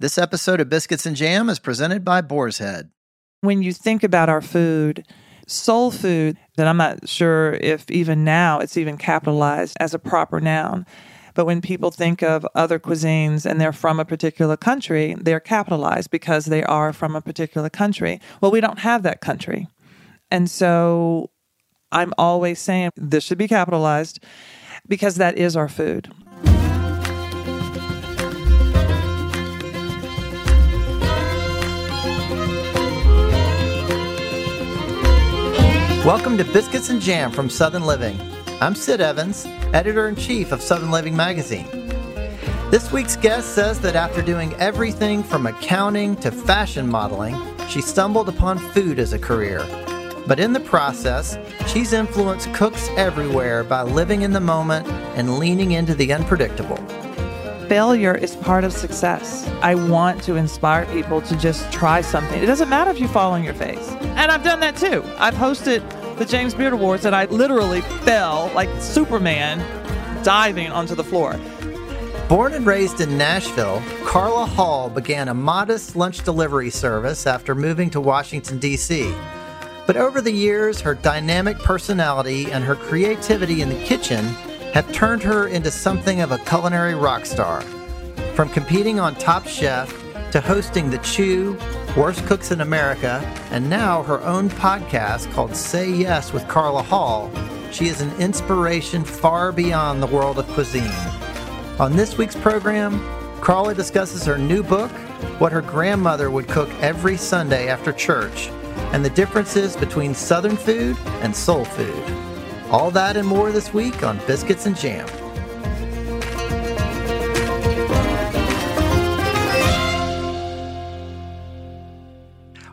This episode of Biscuits and Jam is presented by Boar's Head. When you think about our food, soul food, that I'm not sure if even now it's even capitalized as a proper noun. But when people think of other cuisines and they're from a particular country, they're capitalized because they are from a particular country. Well, we don't have that country. And so I'm always saying this should be capitalized because that is our food. Welcome to Biscuits and Jam from Southern Living. I'm Sid Evans, editor in chief of Southern Living magazine. This week's guest says that after doing everything from accounting to fashion modeling, she stumbled upon food as a career. But in the process, she's influenced cooks everywhere by living in the moment and leaning into the unpredictable. Failure is part of success. I want to inspire people to just try something. It doesn't matter if you fall on your face. And I've done that too. I've hosted the James Beard Awards and I literally fell like Superman diving onto the floor. Born and raised in Nashville, Carla Hall began a modest lunch delivery service after moving to Washington, D.C. But over the years, her dynamic personality and her creativity in the kitchen have turned her into something of a culinary rock star. From competing on Top Chef to hosting The Chew, Worst Cooks in America, and now her own podcast called Say Yes with Carla Hall, she is an inspiration far beyond the world of cuisine. On this week's program, Carla discusses her new book, what her grandmother would cook every Sunday after church, and the differences between Southern food and soul food. All that and more this week on Biscuits and Jam.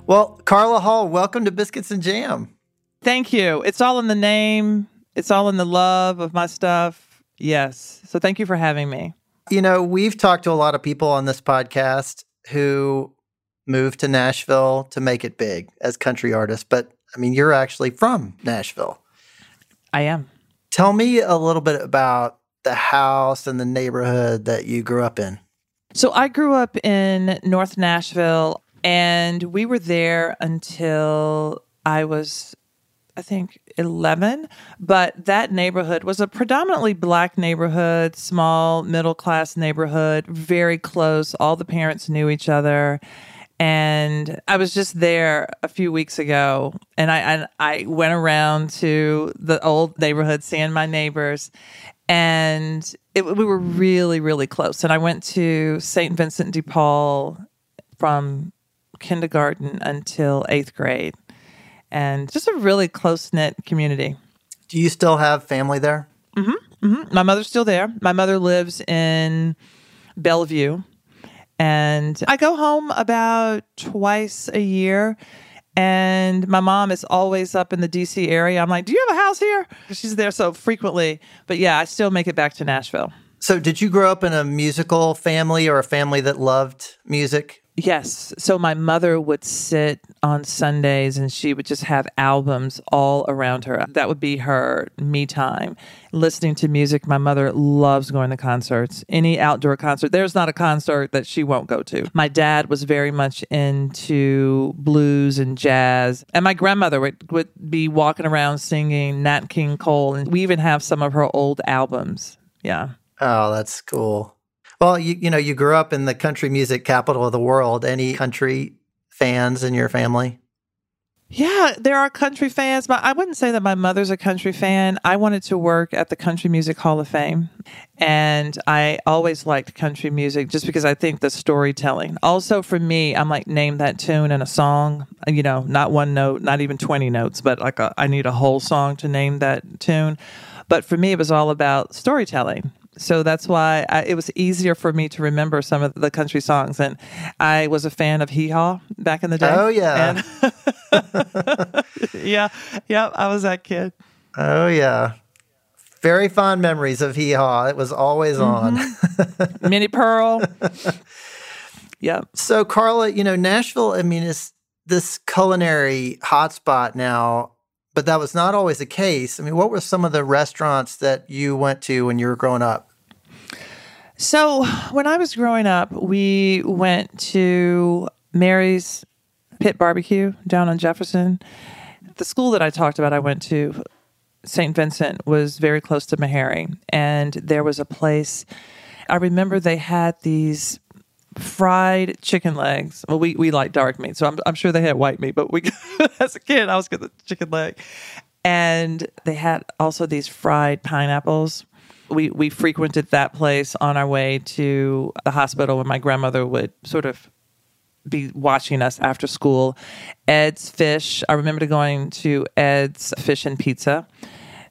Well, Carla Hall, welcome to Biscuits and Jam. Thank you. It's all in the name, it's all in the love of my stuff. Yes. So thank you for having me. You know, we've talked to a lot of people on this podcast who moved to Nashville to make it big as country artists, but I mean, you're actually from Nashville. I am. Tell me a little bit about the house and the neighborhood that you grew up in. So I grew up in North Nashville and we were there until I was I think 11, but that neighborhood was a predominantly black neighborhood, small, middle class neighborhood, very close. All the parents knew each other. And I was just there a few weeks ago and I, I went around to the old neighborhood seeing my neighbors and it, we were really, really close. And I went to St. Vincent de Paul from kindergarten until eighth grade and just a really close knit community. Do you still have family there? Mm-hmm, mm-hmm. My mother's still there. My mother lives in Bellevue, and I go home about twice a year. And my mom is always up in the DC area. I'm like, Do you have a house here? She's there so frequently. But yeah, I still make it back to Nashville. So, did you grow up in a musical family or a family that loved music? Yes. So my mother would sit on Sundays and she would just have albums all around her. That would be her me time. Listening to music. My mother loves going to concerts. Any outdoor concert. There's not a concert that she won't go to. My dad was very much into blues and jazz. And my grandmother would, would be walking around singing Nat King Cole. And we even have some of her old albums. Yeah. Oh, that's cool. Well, you you know, you grew up in the country music capital of the world. Any country fans in your family? Yeah, there are country fans, but I wouldn't say that my mother's a country fan. I wanted to work at the Country Music Hall of Fame, and I always liked country music just because I think the storytelling. Also, for me, I'm like, name that tune in a song, you know, not one note, not even 20 notes, but like a, I need a whole song to name that tune. But for me, it was all about storytelling so that's why I, it was easier for me to remember some of the country songs. And I was a fan of Hee Haw back in the day. Oh, yeah. Yeah. Yeah. I was that kid. Oh, yeah. Very fond memories of Hee Haw. It was always mm-hmm. on. Minnie Pearl. yeah. So, Carla, you know, Nashville, I mean, it's this culinary hotspot now but that was not always the case. I mean, what were some of the restaurants that you went to when you were growing up? So when I was growing up, we went to Mary's Pit Barbecue down on Jefferson. The school that I talked about, I went to, St. Vincent, was very close to Meharry. And there was a place, I remember they had these fried chicken legs. Well, we, we like dark meat, so I'm, I'm sure they had white meat, but we, as a kid, I was getting the chicken leg. And they had also these fried pineapples. We, we frequented that place on our way to the hospital when my grandmother would sort of be watching us after school. Ed's Fish. I remember going to Ed's Fish and Pizza.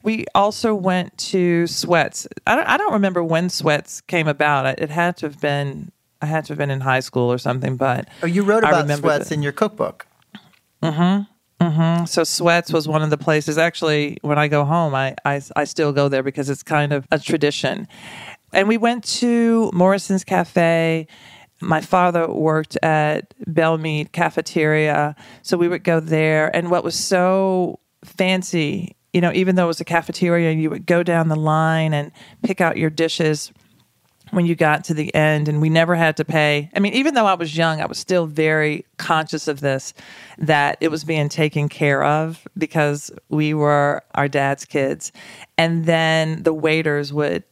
We also went to Swett's. I don't, I don't remember when Swett's came about. It had to have been I had to have been in high school or something. But oh, you wrote about Swett's the, in your cookbook. Mm-hmm. Mm-hmm. So Swett's was one of the places. Actually, when I go home, I, I I still go there because it's kind of a tradition. And we went to Morrison's Cafe my father worked at Belle Meade Cafeteria, so we would go there. And what was so fancy, you know, even though it was a cafeteria, you would go down the line and pick out your dishes when you got to the end and we never had to pay. I mean, even though I was young, I was still very conscious of this that it was being taken care of because we were our dad's kids. And then the waiters would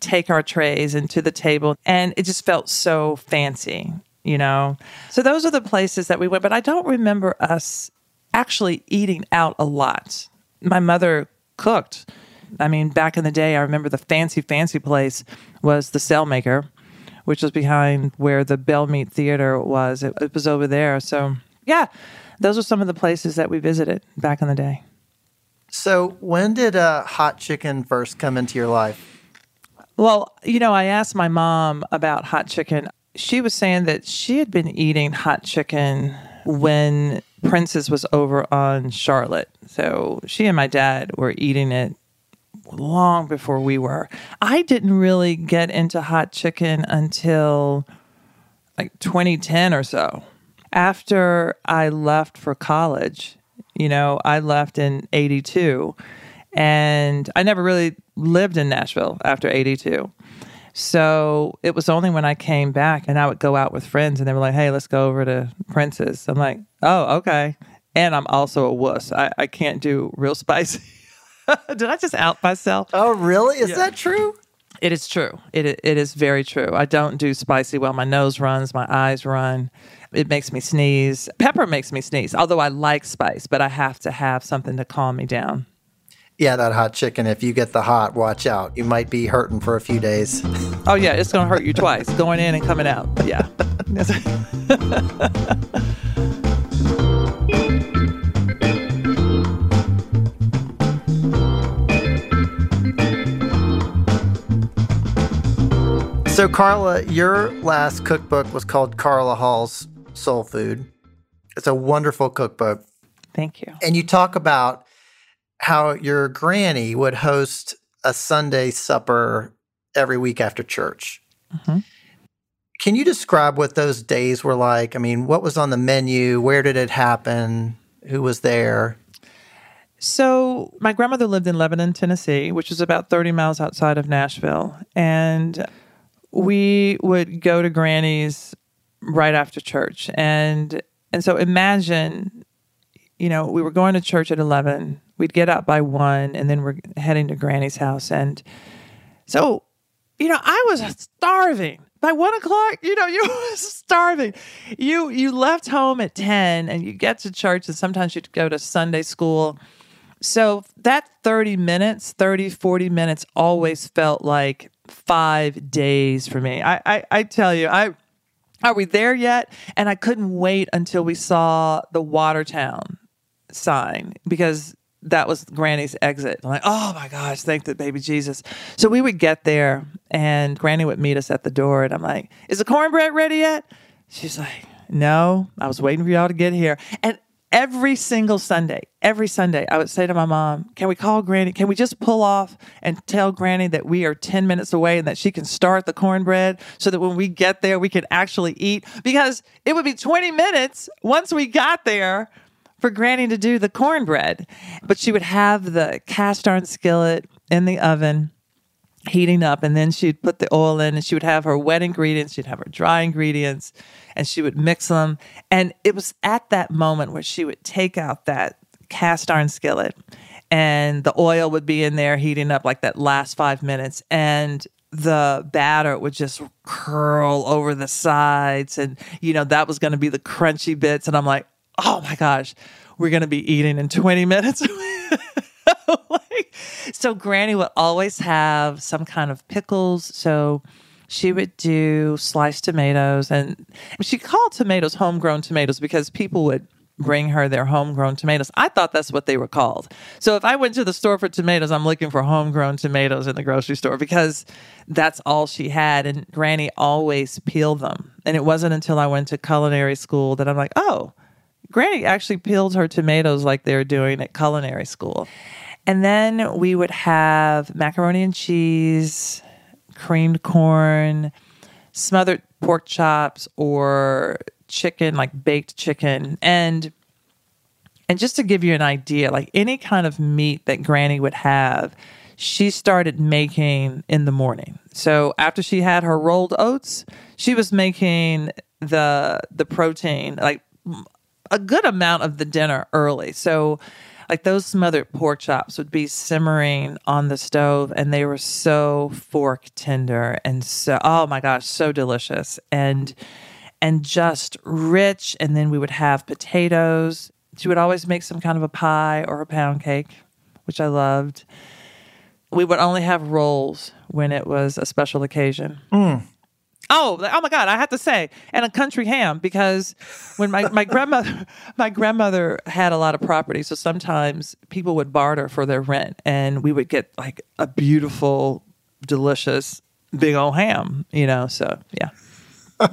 take our trays into the table and it just felt so fancy, you know? So those are the places that we went, but I don't remember us actually eating out a lot. My mother cooked. I mean, back in the day, I remember the fancy, fancy place was the Sailmaker, which was behind where the Belle Meade Theater was. It, it was over there. So, yeah, those are some of the places that we visited back in the day. So, when did uh, hot chicken first come into your life? Well, you know, I asked my mom about hot chicken. She was saying that she had been eating hot chicken when Prince's was over on Charlotte. So she and my dad were eating it long before we were. I didn't really get into hot chicken until like 2010 or so. After I left for college, you know, I left in 82 and I never really lived in Nashville after 82. So it was only when I came back and I would go out with friends and they were like, hey, let's go over to Prince's. I'm like, oh, okay. And I'm also a wuss. I, I can't do real spicy. Did I just out myself? Oh, really? Is yeah. that true? It is true. It, it is very true. I don't do spicy well. My nose runs, my eyes run. It makes me sneeze. Pepper makes me sneeze, although I like spice, but I have to have something to calm me down. Yeah, that hot chicken. If you get the hot, watch out. You might be hurting for a few days. Oh yeah, it's gonna hurt you twice, going in and coming out. Yeah. so Carla, your last cookbook was called Carla Hall's Soul Food. It's a wonderful cookbook. Thank you. And you talk about how your granny would host a Sunday supper every week after church. Mm-hmm. Can you describe what those days were like? I mean, what was on the menu? Where did it happen? Who was there? So, my grandmother lived in Lebanon, Tennessee, which is about 30 miles outside of Nashville. And we would go to Granny's right after church. And and so imagine, you know, we were going to church at 11 we'd get up by one and then we're heading to Granny's house. And so, you know, I was starving by one o'clock. You know, you were starving. You you left home at ten and you get to church and sometimes you'd go to Sunday school. So that 30 minutes, 30, 40 minutes always felt like five days for me. I, I, I tell you, I are we there yet? And I couldn't wait until we saw the Watertown sign because that was Granny's exit. I'm like, oh my gosh, thank the baby Jesus. So we would get there and Granny would meet us at the door. And I'm like, is the cornbread ready yet? She's like, no, I was waiting for y'all to get here. And every single Sunday, every Sunday, I would say to my mom, can we call Granny? Can we just pull off and tell Granny that we are 10 minutes away and that she can start the cornbread so that when we get there, we can actually eat? Because it would be 20 minutes once we got there for Granny to do the cornbread. But she would have the cast iron skillet in the oven heating up and then she'd put the oil in and she would have her wet ingredients she'd have her dry ingredients and she would mix them. And it was at that moment where she would take out that cast iron skillet and the oil would be in there heating up like that last five minutes. And the batter would just curl over the sides and you know that was going to be the crunchy bits. And i'm like oh my gosh we're going to be eating in 20 minutes. Like, so Granny would always have some kind of pickles. So she would do sliced tomatoes and she called tomatoes homegrown tomatoes because people would bring her their homegrown tomatoes. I thought that's what they were called. So if I went to the store for tomatoes, I'm looking for homegrown tomatoes in the grocery store because that's all she had. And Granny always peeled them. And it wasn't until I went to culinary school that I'm like, oh, Granny actually peeled her tomatoes like they were doing at culinary school. And then we would have macaroni and cheese, creamed corn, smothered pork chops, or chicken, like baked chicken. And and just to give you an idea, like any kind of meat that Granny would have, she started making in the morning. So after she had her rolled oats, she was making the the protein like a good amount of the dinner early. So like those smothered pork chops would be simmering on the stove and they were so fork tender and so oh my gosh so delicious. And and just rich and then we would have potatoes. She would always make some kind of a pie or a pound cake which i loved. We would only have rolls when it was a special occasion. Mm. Oh, oh my God! I have to say, and a country ham because when my, my grandmother my grandmother had a lot of property, so sometimes people would barter for their rent, and we would get like a beautiful, delicious, big old ham. You know, so yeah.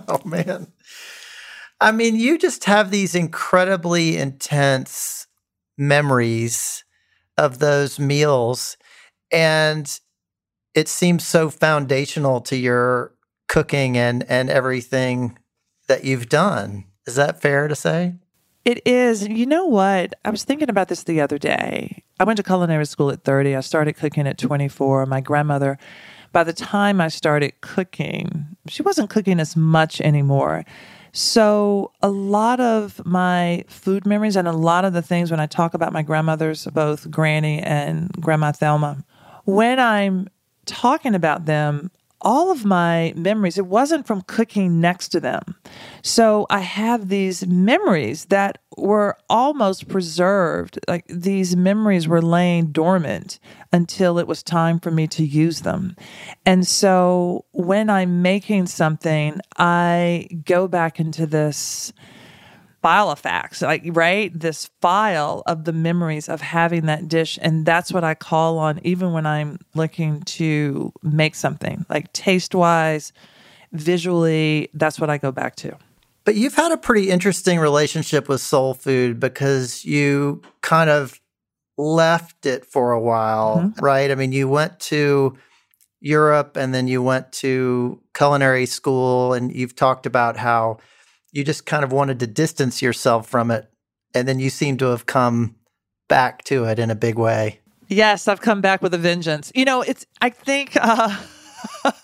Oh man. I mean, you just have these incredibly intense memories of those meals and it seems so foundational to your cooking and and everything that you've done. Is that fair to say? It is. You know what? I was thinking about this the other day. I went to culinary school at 30. I started cooking at 24. My grandmother, by the time I started cooking, she wasn't cooking as much anymore. So, a lot of my food memories and a lot of the things when I talk about my grandmothers, both Granny and Grandma Thelma, when I'm talking about them, all of my memories, it wasn't from cooking next to them. So I have these memories that were almost preserved. Like these memories were laying dormant until it was time for me to use them. And so when I'm making something, I go back into this file of facts, like, right? This file of the memories of having that dish. And that's what I call on even when I'm looking to make something, like taste wise, visually, that's what I go back to. But you've had a pretty interesting relationship with soul food because you kind of left it for a while, mm-hmm. right? I mean, you went to Europe and then you went to culinary school, and you've talked about how you just kind of wanted to distance yourself from it and then you seem to have come back to it in a big way. Yes i've come back with a vengeance. You know it's i think uh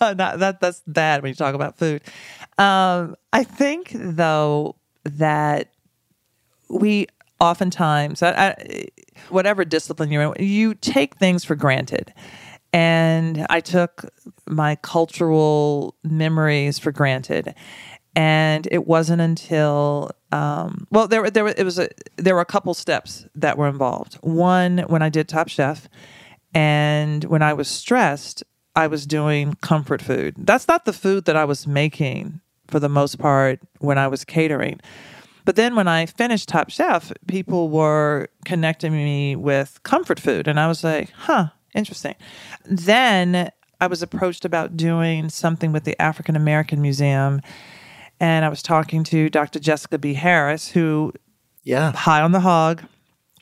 not that that's bad when you talk about food. Um i think though that we oftentimes I, I, whatever discipline you're in you take things for granted. And i took my cultural memories for granted and it wasn't until um, well there there it was a there were a couple steps that were involved. One when i did top chef and when i was stressed i was doing comfort food. That's not the food that i was making for the most part when i was catering. But then when i finished top chef people were connecting me with comfort food. And i was like huh interesting. Then i was approached about doing something with the african american museum and I was talking to Dr. Jessica B. Harris, who, yeah, high on the hog.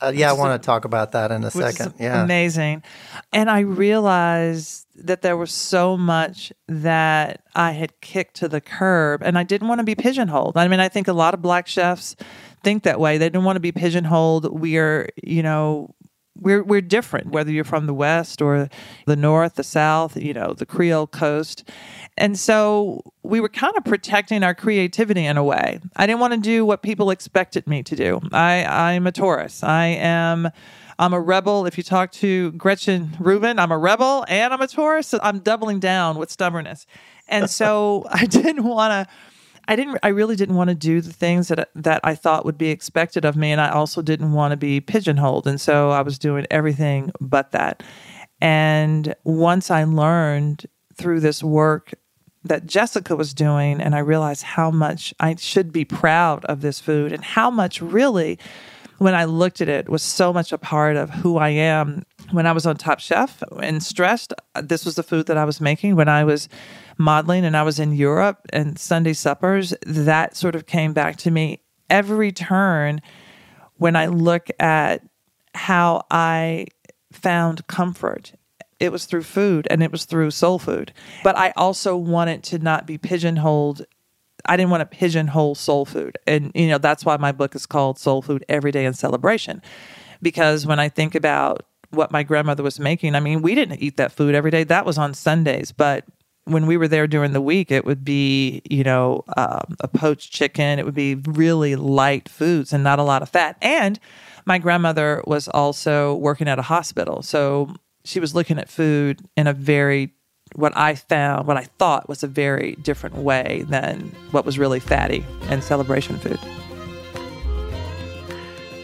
Uh, yeah, I want to talk about that in a second. Yeah, amazing. And I realized that there was so much that I had kicked to the curb, and I didn't want to be pigeonholed. I mean, I think a lot of black chefs think that way. They didn't want to be pigeonholed. We are, you know, we're we're different whether you're from the west or the north the south you know the creole coast and so we were kind of protecting our creativity in a way i didn't want to do what people expected me to do i i'm a taurus i am I'm a rebel. If you talk to Gretchen Rubin, I'm a rebel and I'm a Taurus. So I'm doubling down with stubbornness. And so I didn't want to I didn't I really didn't want to do the things that that I thought would be expected of me and I also didn't want to be pigeonholed and so I was doing everything but that. And once I learned through this work that Jessica was doing and I realized how much I should be proud of this food and how much really when I looked at it was so much a part of who I am when I was on Top Chef and stressed uh, this was the food that I was making when I was modeling and I was in Europe and Sunday suppers, that sort of came back to me every turn when I look at how I found comfort. It was through food and it was through soul food. But I also wanted to not be pigeonholed. I didn't want to pigeonhole soul food. And, you know, that's why my book is called Soul Food Every Day in Celebration. Because when I think about what my grandmother was making, I mean, we didn't eat that food every day. That was on Sundays. But when we were there during the week, it would be, you know, um, a poached chicken. It would be really light foods and not a lot of fat. And my grandmother was also working at a hospital. So she was looking at food in a very, what I found, what I thought was a very different way than what was really fatty and celebration food.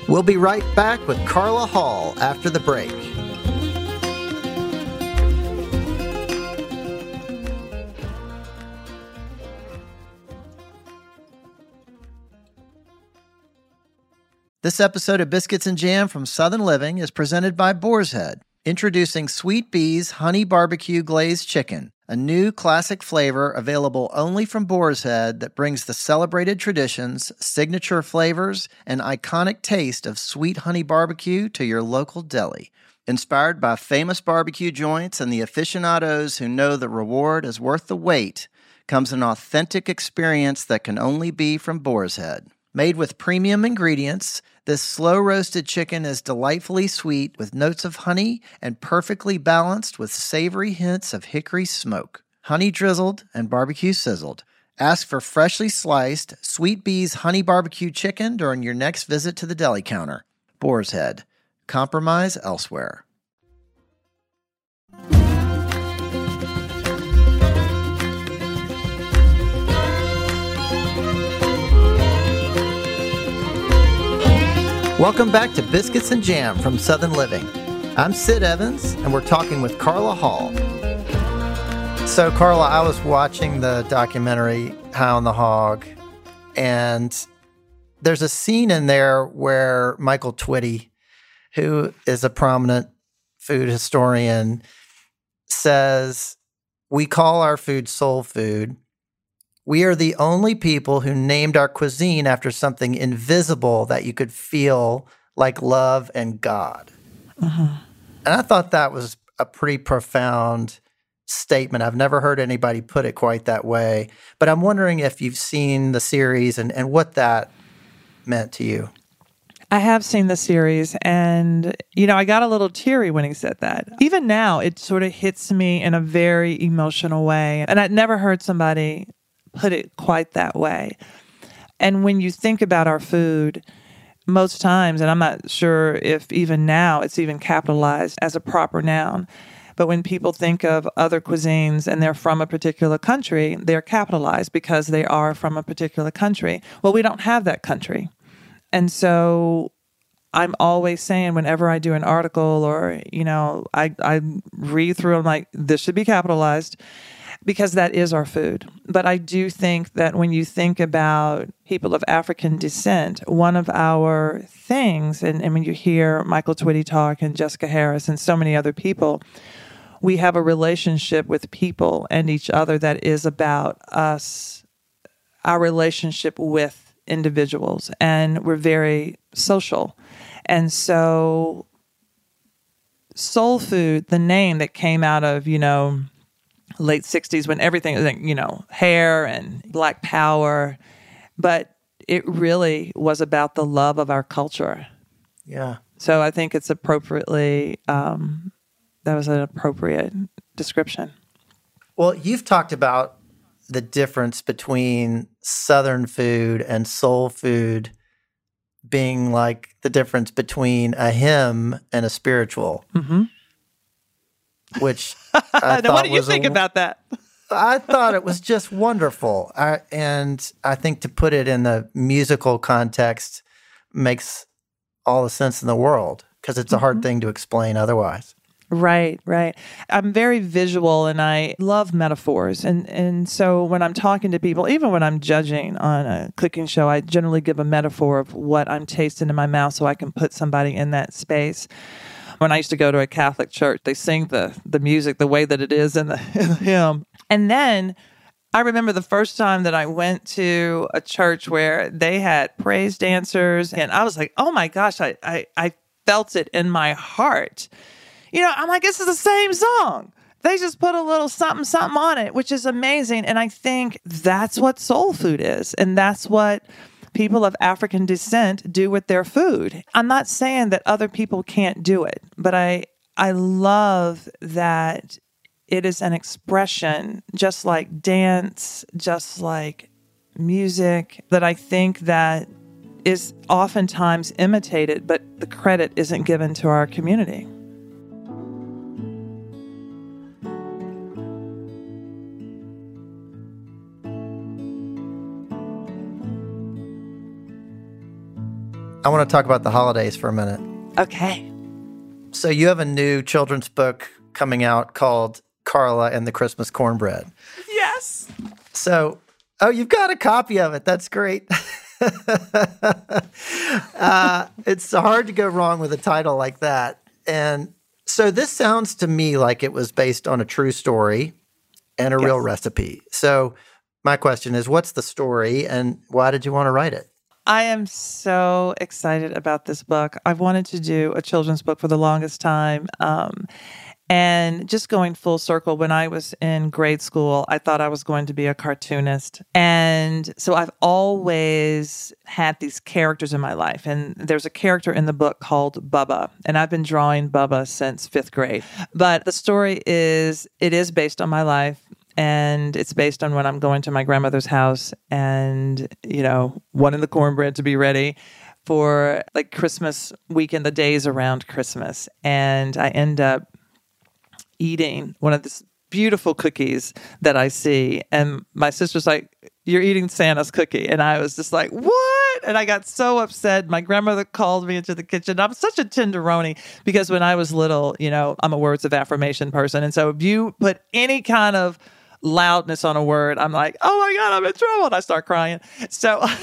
We'll be right back with Carla Hall after the break. This episode of Biscuits and Jam from Southern Living is presented by Boar's Head, introducing Sweet Bee's Honey Barbecue Glazed Chicken, a new classic flavor available only from Boar's Head that brings the celebrated traditions, signature flavors, and iconic taste of sweet honey barbecue to your local deli. Inspired by famous barbecue joints and the aficionados who know the reward is worth the wait, comes an authentic experience that can only be from Boar's Head. Made with premium ingredients, this slow roasted chicken is delightfully sweet with notes of honey and perfectly balanced with savory hints of hickory smoke. Honey drizzled and barbecue sizzled. Ask for freshly sliced Sweet Bee's honey barbecue chicken during your next visit to the deli counter. Boar's Head. Compromise elsewhere. Welcome back to Biscuits and Jam from Southern Living. I'm Sid Evans, and we're talking with Carla Hall. So, Carla, I was watching the documentary High on the Hog, and there's a scene in there where Michael Twitty, who is a prominent food historian, says, We call our food soul food we are the only people who named our cuisine after something invisible that you could feel like love and God. Mm-hmm. And I thought that was a pretty profound statement. I've never heard anybody put it quite that way. But I'm wondering if you've seen the series and, and what that meant to you. I have seen the series, and you know, I got a little teary when he said that. Even now, it sort of hits me in a very emotional way. And I'd never heard somebody put it quite that way. And when you think about our food, most times, and I'm not sure if even now it's even capitalized as a proper noun, but when people think of other cuisines and they're from a particular country, they're capitalized because they are from a particular country. Well, we don't have that country. And so I'm always saying whenever I do an article or, you know, I, I read through, I'm like, this should be capitalized because that is our food. But I do think that when you think about people of African descent, one of our things, and, and when you hear Michael Twitty talk and Jessica Harris and so many other people, we have a relationship with people and each other that is about us, our relationship with individuals, and we're very social. And so, soul food, the name that came out of, you know, late 60s when everything was, you know, hair and black power. But it really was about the love of our culture. Yeah. So I think it's appropriately, um, that was an appropriate description. Well, you've talked about the difference between Southern food and soul food being like the difference between a hymn and a spiritual. Mm-hmm. Which now, what do you think a, about that? I thought it was just wonderful. I, and I think to put it in the musical context makes all the sense in the world because it's a hard Mm-hmm. thing to explain otherwise. Right, right. I'm very visual and I love metaphors. And and so when I'm talking to people, even when I'm judging on a cooking show, I generally give a metaphor of what I'm tasting in my mouth so I can put somebody in that space. When I used to go to a Catholic church, they sing the the music the way that it is in the, in the hymn. And then I remember the first time that I went to a church where they had praise dancers, and I was like, oh my gosh, I, I, I felt it in my heart. You know, I'm like, this is the same song. They just put a little something, something on it, which is amazing. And I think that's what soul food is. And that's what people of African descent do with their food. I'm not saying that other people can't do it, but I, I love that it is an expression just like dance, just like music, that I think that is oftentimes imitated, but the credit isn't given to our community. I want to talk about the holidays for a minute. Okay. So you have a new children's book coming out called Carla and the Christmas Cornbread. Yes. So, oh, you've got a copy of it. That's great. uh, it's hard to go wrong with a title like that. And so this sounds to me like it was based on a true story and a real recipe. So my question is what's the story and why did you want to write it? I am so excited about this book. I've wanted to do a children's book for the longest time. Um, and just going full circle, when I was in grade school, I thought I was going to be a cartoonist. And so I've always had these characters in my life. And there's a character in the book called Bubba. And I've been drawing Bubba since fifth grade. But the story is, it is based on my life and it's based on when I'm going to my grandmother's house and, you know, wanting the cornbread to be ready for like Christmas weekend, the days around Christmas. And I end up eating one of these beautiful cookies that I see. And my sister's like, You're eating Santa's cookie. And I was just like, What? And I got so upset. My grandmother called me into the kitchen. I'm such a tenderoni because when I was little, you know, I'm a words of affirmation person. And so if you put any kind of loudness on a word, I'm like, Oh my God, I'm in trouble. And I start crying. So.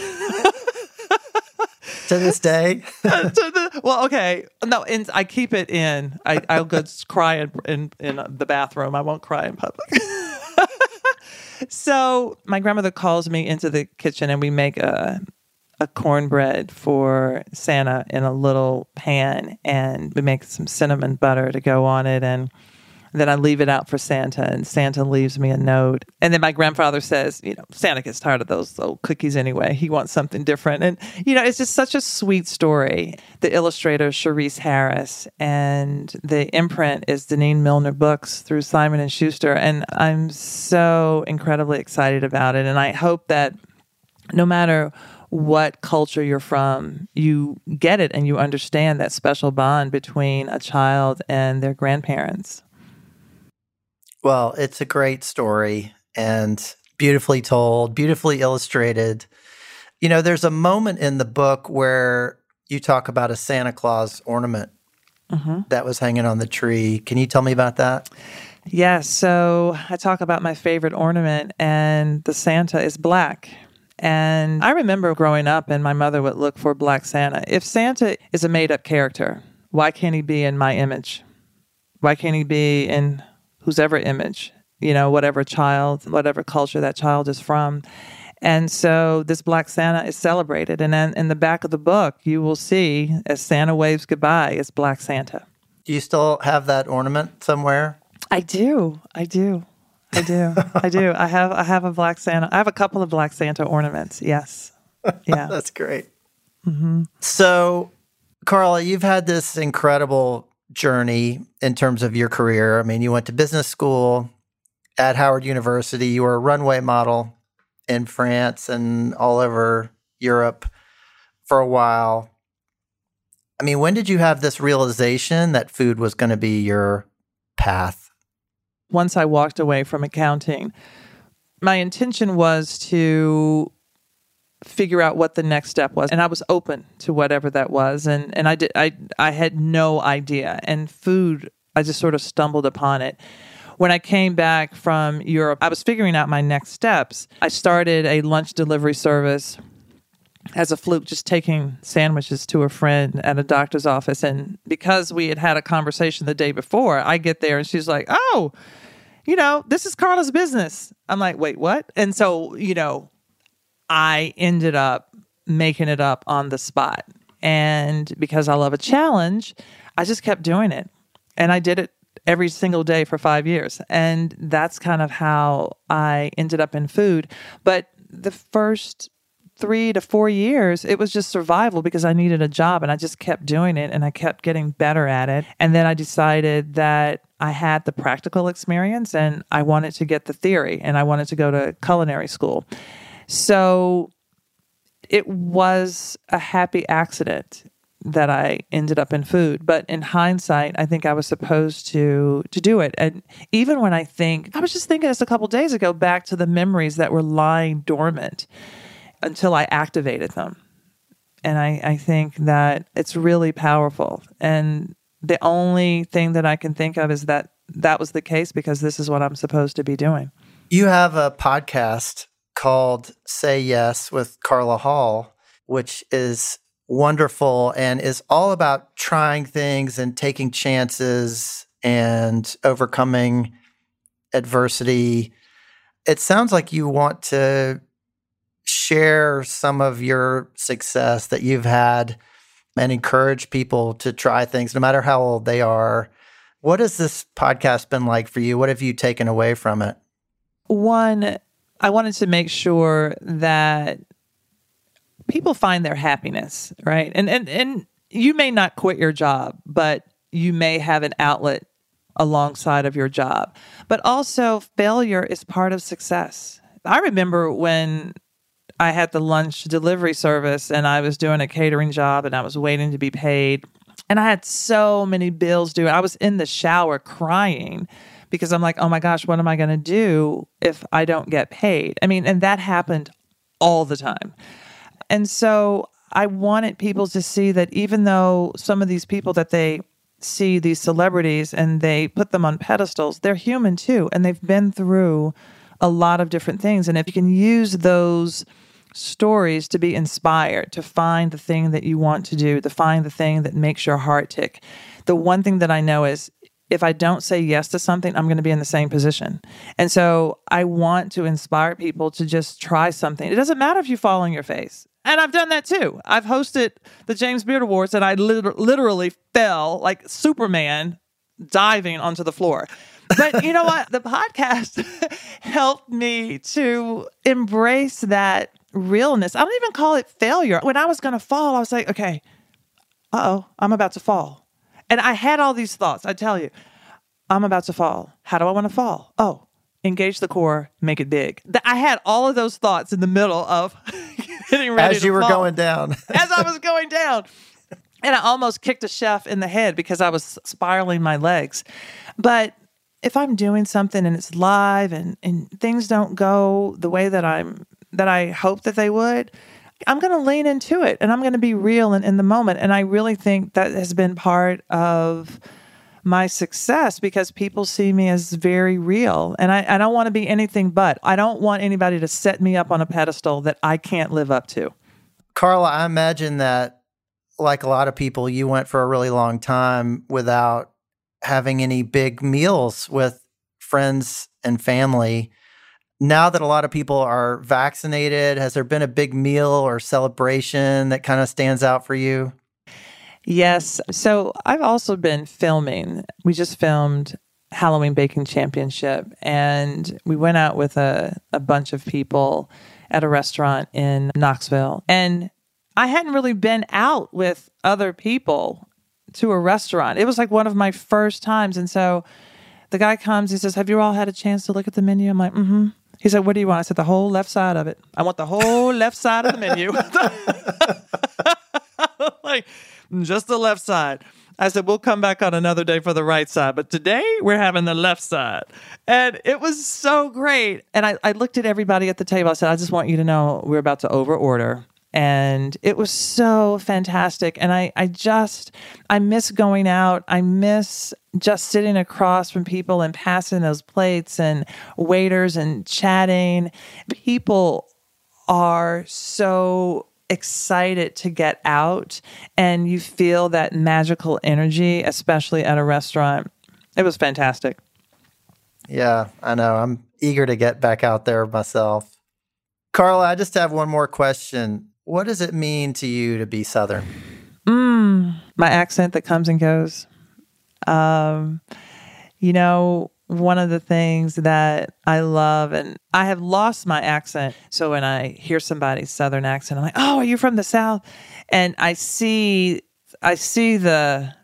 To this day, to the, well, okay, no, and I keep it in. I I'll go cry in, in in the bathroom. I won't cry in public. so my grandmother calls me into the kitchen, and we make a a cornbread for Santa in a little pan, and we make some cinnamon butter to go on it, and then I leave it out for Santa, and Santa leaves me a note. And then my grandfather says, you know, Santa gets tired of those old cookies anyway. He wants something different. And, you know, it's just such a sweet story. The illustrator, Cherise Harris, and the imprint is Denene Millner Books through Simon and Schuster. And I'm so incredibly excited about it. And I hope that no matter what culture you're from, you get it and you understand that special bond between a child and their grandparents. Well, it's a great story and beautifully told, beautifully illustrated. You know, there's a moment in the book where you talk about a Santa Claus ornament mm-hmm. that was hanging on the tree. Can you tell me about that? Yes. So I talk about my favorite ornament, and the Santa is black. And I remember growing up, and my mother would look for Black Santa. If Santa is a made up character, why can't he be in my image? Why can't he be in whose ever image? You know, whatever child, whatever culture that child is from. And so this Black Santa is celebrated. And then in the back of the book, you will see as Santa waves goodbye, it's Black Santa. Do you still have that ornament somewhere? I do. I do. I do. I do. I have I have a black Santa. I have a couple of black Santa ornaments. Yes. Yeah. That's great. Mm-hmm. So, Carla, you've had this incredible journey in terms of your career. I mean, you went to business school at Howard University, you were a runway model in France and all over Europe for a while. I mean, when did you have this realization that food was going to be your path? Once I walked away from accounting, my intention was to figure out what the next step was. And I was open to whatever that was. And and I did I I had no idea. And food I just sort of stumbled upon it. When I came back from Europe I was figuring out my next steps. I started a lunch delivery service as a fluke just taking sandwiches to a friend at a doctor's office. And because we had had a conversation the day before I get there and she's like oh you know this is Carla's business. I'm like wait what? And so you know I ended up making it up on the spot. And because I love a challenge, I just kept doing it. And I did it every single day for five years. And that's kind of how I ended up in food. But the first three to four years, it was just survival because I needed a job and I just kept doing it and I kept getting better at it. And then I decided that I had the practical experience and I wanted to get the theory and I wanted to go to culinary school. So it was a happy accident that I ended up in food. But in hindsight, I think I was supposed to to do it. And even when I think, I was just thinking this a couple days ago, back to the memories that were lying dormant until I activated them. And I, I think that it's really powerful. And the only thing that I can think of is that that was the case because this is what I'm supposed to be doing. You have a podcast called Say Yes with Carla Hall, which is wonderful and is all about trying things and taking chances and overcoming adversity. It sounds like you want to share some of your success that you've had and encourage people to try things no matter how old they are. What has this podcast been like for you? What have you taken away from it? One, I wanted to make sure that people find their happiness, right? And and and you may not quit your job, but you may have an outlet alongside of your job. But also failure is part of success. I remember when I had the lunch delivery service and I was doing a catering job and I was waiting to be paid and I had so many bills due. I was in the shower crying because I'm like, oh my gosh, what am I going to do if I don't get paid? I mean, and that happened all the time. And so I wanted people to see that even though some of these people that they see, these celebrities, and they put them on pedestals, they're human too. And they've been through a lot of different things. And if you can use those stories to be inspired, to find the thing that you want to do, to find the thing that makes your heart tick. The one thing that I know is if I don't say yes to something, I'm going to be in the same position. And so I want to inspire people to just try something. It doesn't matter if you fall on your face. And I've done that too. I've hosted the James Beard Awards and I liter- literally fell like Superman diving onto the floor. But you know what? The podcast helped me to embrace that realness. I don't even call it failure. When I was going to fall, I was like, okay, uh oh, I'm about to fall and I had all these thoughts. I tell you, I'm about to fall. How do I want to fall? Oh, engage the core, make it big. I had all of those thoughts in the middle of getting ready as you were fall. going down. as I was going down. And I almost kicked a chef in the head because I was spiraling my legs. But if I'm doing something and it's live and, and things don't go the way that I'm that I hope that they would, I'm going to lean into it and I'm going to be real in, in the moment. And I really think that has been part of my success because people see me as very real. And I, I don't want to be anything but. I don't want anybody to set me up on a pedestal that I can't live up to. Carla, I imagine that, like a lot of people, you went for a really long time without having any big meals with friends and family now that a lot of people are vaccinated, has there been a big meal or celebration that kind of stands out for you? Yes. So I've also been filming. We just filmed Halloween Baking Championship, and we went out with a, a bunch of people at a restaurant in Knoxville. And I hadn't really been out with other people to a restaurant. It was like one of my first times. And so the guy comes, he says, Have you all had a chance to look at the menu? I'm like, Mm hmm. He said, What do you want? I said, The whole left side of it. I want the whole left side of the menu. like, just the left side. I said, We'll come back on another day for the right side. But today we're having the left side. And it was so great. And I, I looked at everybody at the table. I said, I just want you to know we're about to over order and it was so fantastic. And i i just i miss going out. I miss just sitting across from people and passing those plates and waiters and chatting. People are so excited to get out and you feel that magical energy especially at a restaurant. It was fantastic. Yeah i know. I'm eager to get back out there myself. Carla i just have one more question what does it mean to you to be Southern? Mm, my accent that comes and goes. Um, you know, one of the things that I love, and I have lost my accent. So when I hear somebody's Southern accent, I'm like, "Oh, are you from the South?" And I see, I see the.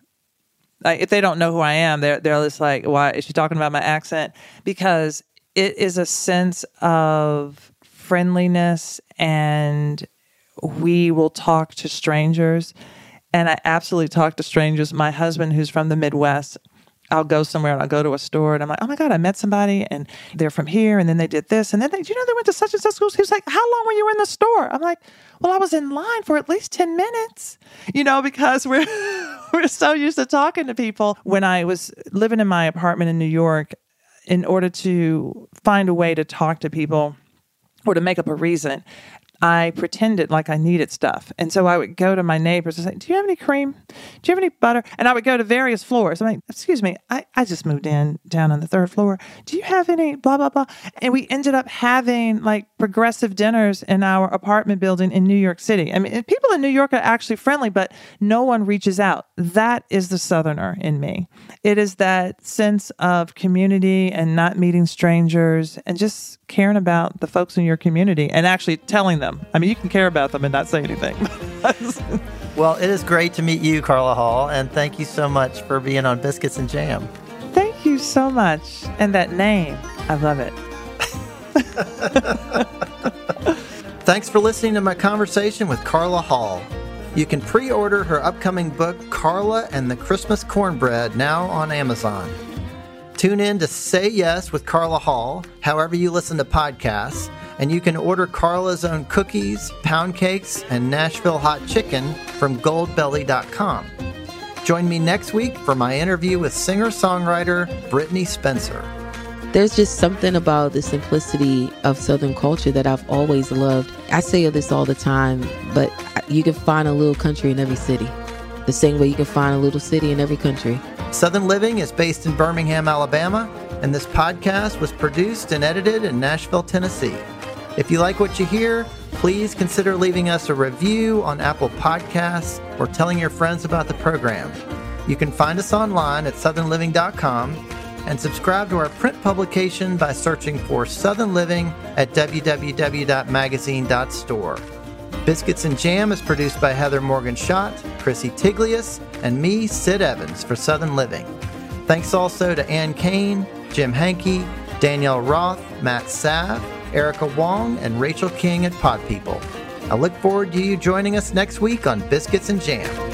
If they don't know who I am, they're they're just like, "Why is she talking about my accent?" Because it is a sense of friendliness and we will talk to strangers. And I absolutely talk to strangers. My husband, who's from the Midwest, I'll go somewhere and I'll go to a store and I'm like, oh my God, I met somebody and they're from here and then they did this. And then they, you know, they went to such and such schools. He was like, how long were you in the store? I'm like, well, I was in line for at least 10 minutes, you know, because we're, we're so used to talking to people. When I was living in my apartment in New York, in order to find a way to talk to people or to make up a reason, I pretended like I needed stuff. And so I would go to my neighbors and say, Do you have any cream? Do you have any butter? And I would go to various floors. I'm like, Excuse me, I, I just moved in down on the third floor. Do you have any blah, blah, blah? And we ended up having like progressive dinners in our apartment building in New York City. I mean, people in New York are actually friendly, but no one reaches out. That is the Southerner in me. It is that sense of community and not meeting strangers and just caring about the folks in your community and actually telling them. I mean, you can care about them and not say anything. well, it is great to meet you, Carla Hall, and thank you so much for being on Biscuits and Jam. Thank you so much. And that name, I love it. Thanks for listening to my conversation with Carla Hall. You can pre order her upcoming book, Carla and the Christmas Cornbread, now on Amazon. Tune in to Say Yes with Carla Hall, however you listen to podcasts, and you can order Carla's own cookies, pound cakes, and Nashville hot chicken from goldbelly.com. Join me next week for my interview with singer songwriter Brittney Spencer. There's just something about the simplicity of Southern culture that I've always loved. I say this all the time, but you can find a little country in every city, the same way you can find a little city in every country. Southern Living is based in Birmingham, Alabama, and this podcast was produced and edited in Nashville, Tennessee. If you like what you hear, please consider leaving us a review on Apple Podcasts or telling your friends about the program. You can find us online at southernliving.com and subscribe to our print publication by searching for Southern Living at www.magazine.store. Biscuits and Jam is produced by Heather Morgan Shott, Chrissy Tiglius, and me, Sid Evans, for Southern Living. Thanks also to Ann Kane, Jim Hankey, Danielle Roth, Matt Sav, Erica Wong, and Rachel King at Pod People. I look forward to you joining us next week on Biscuits and Jam.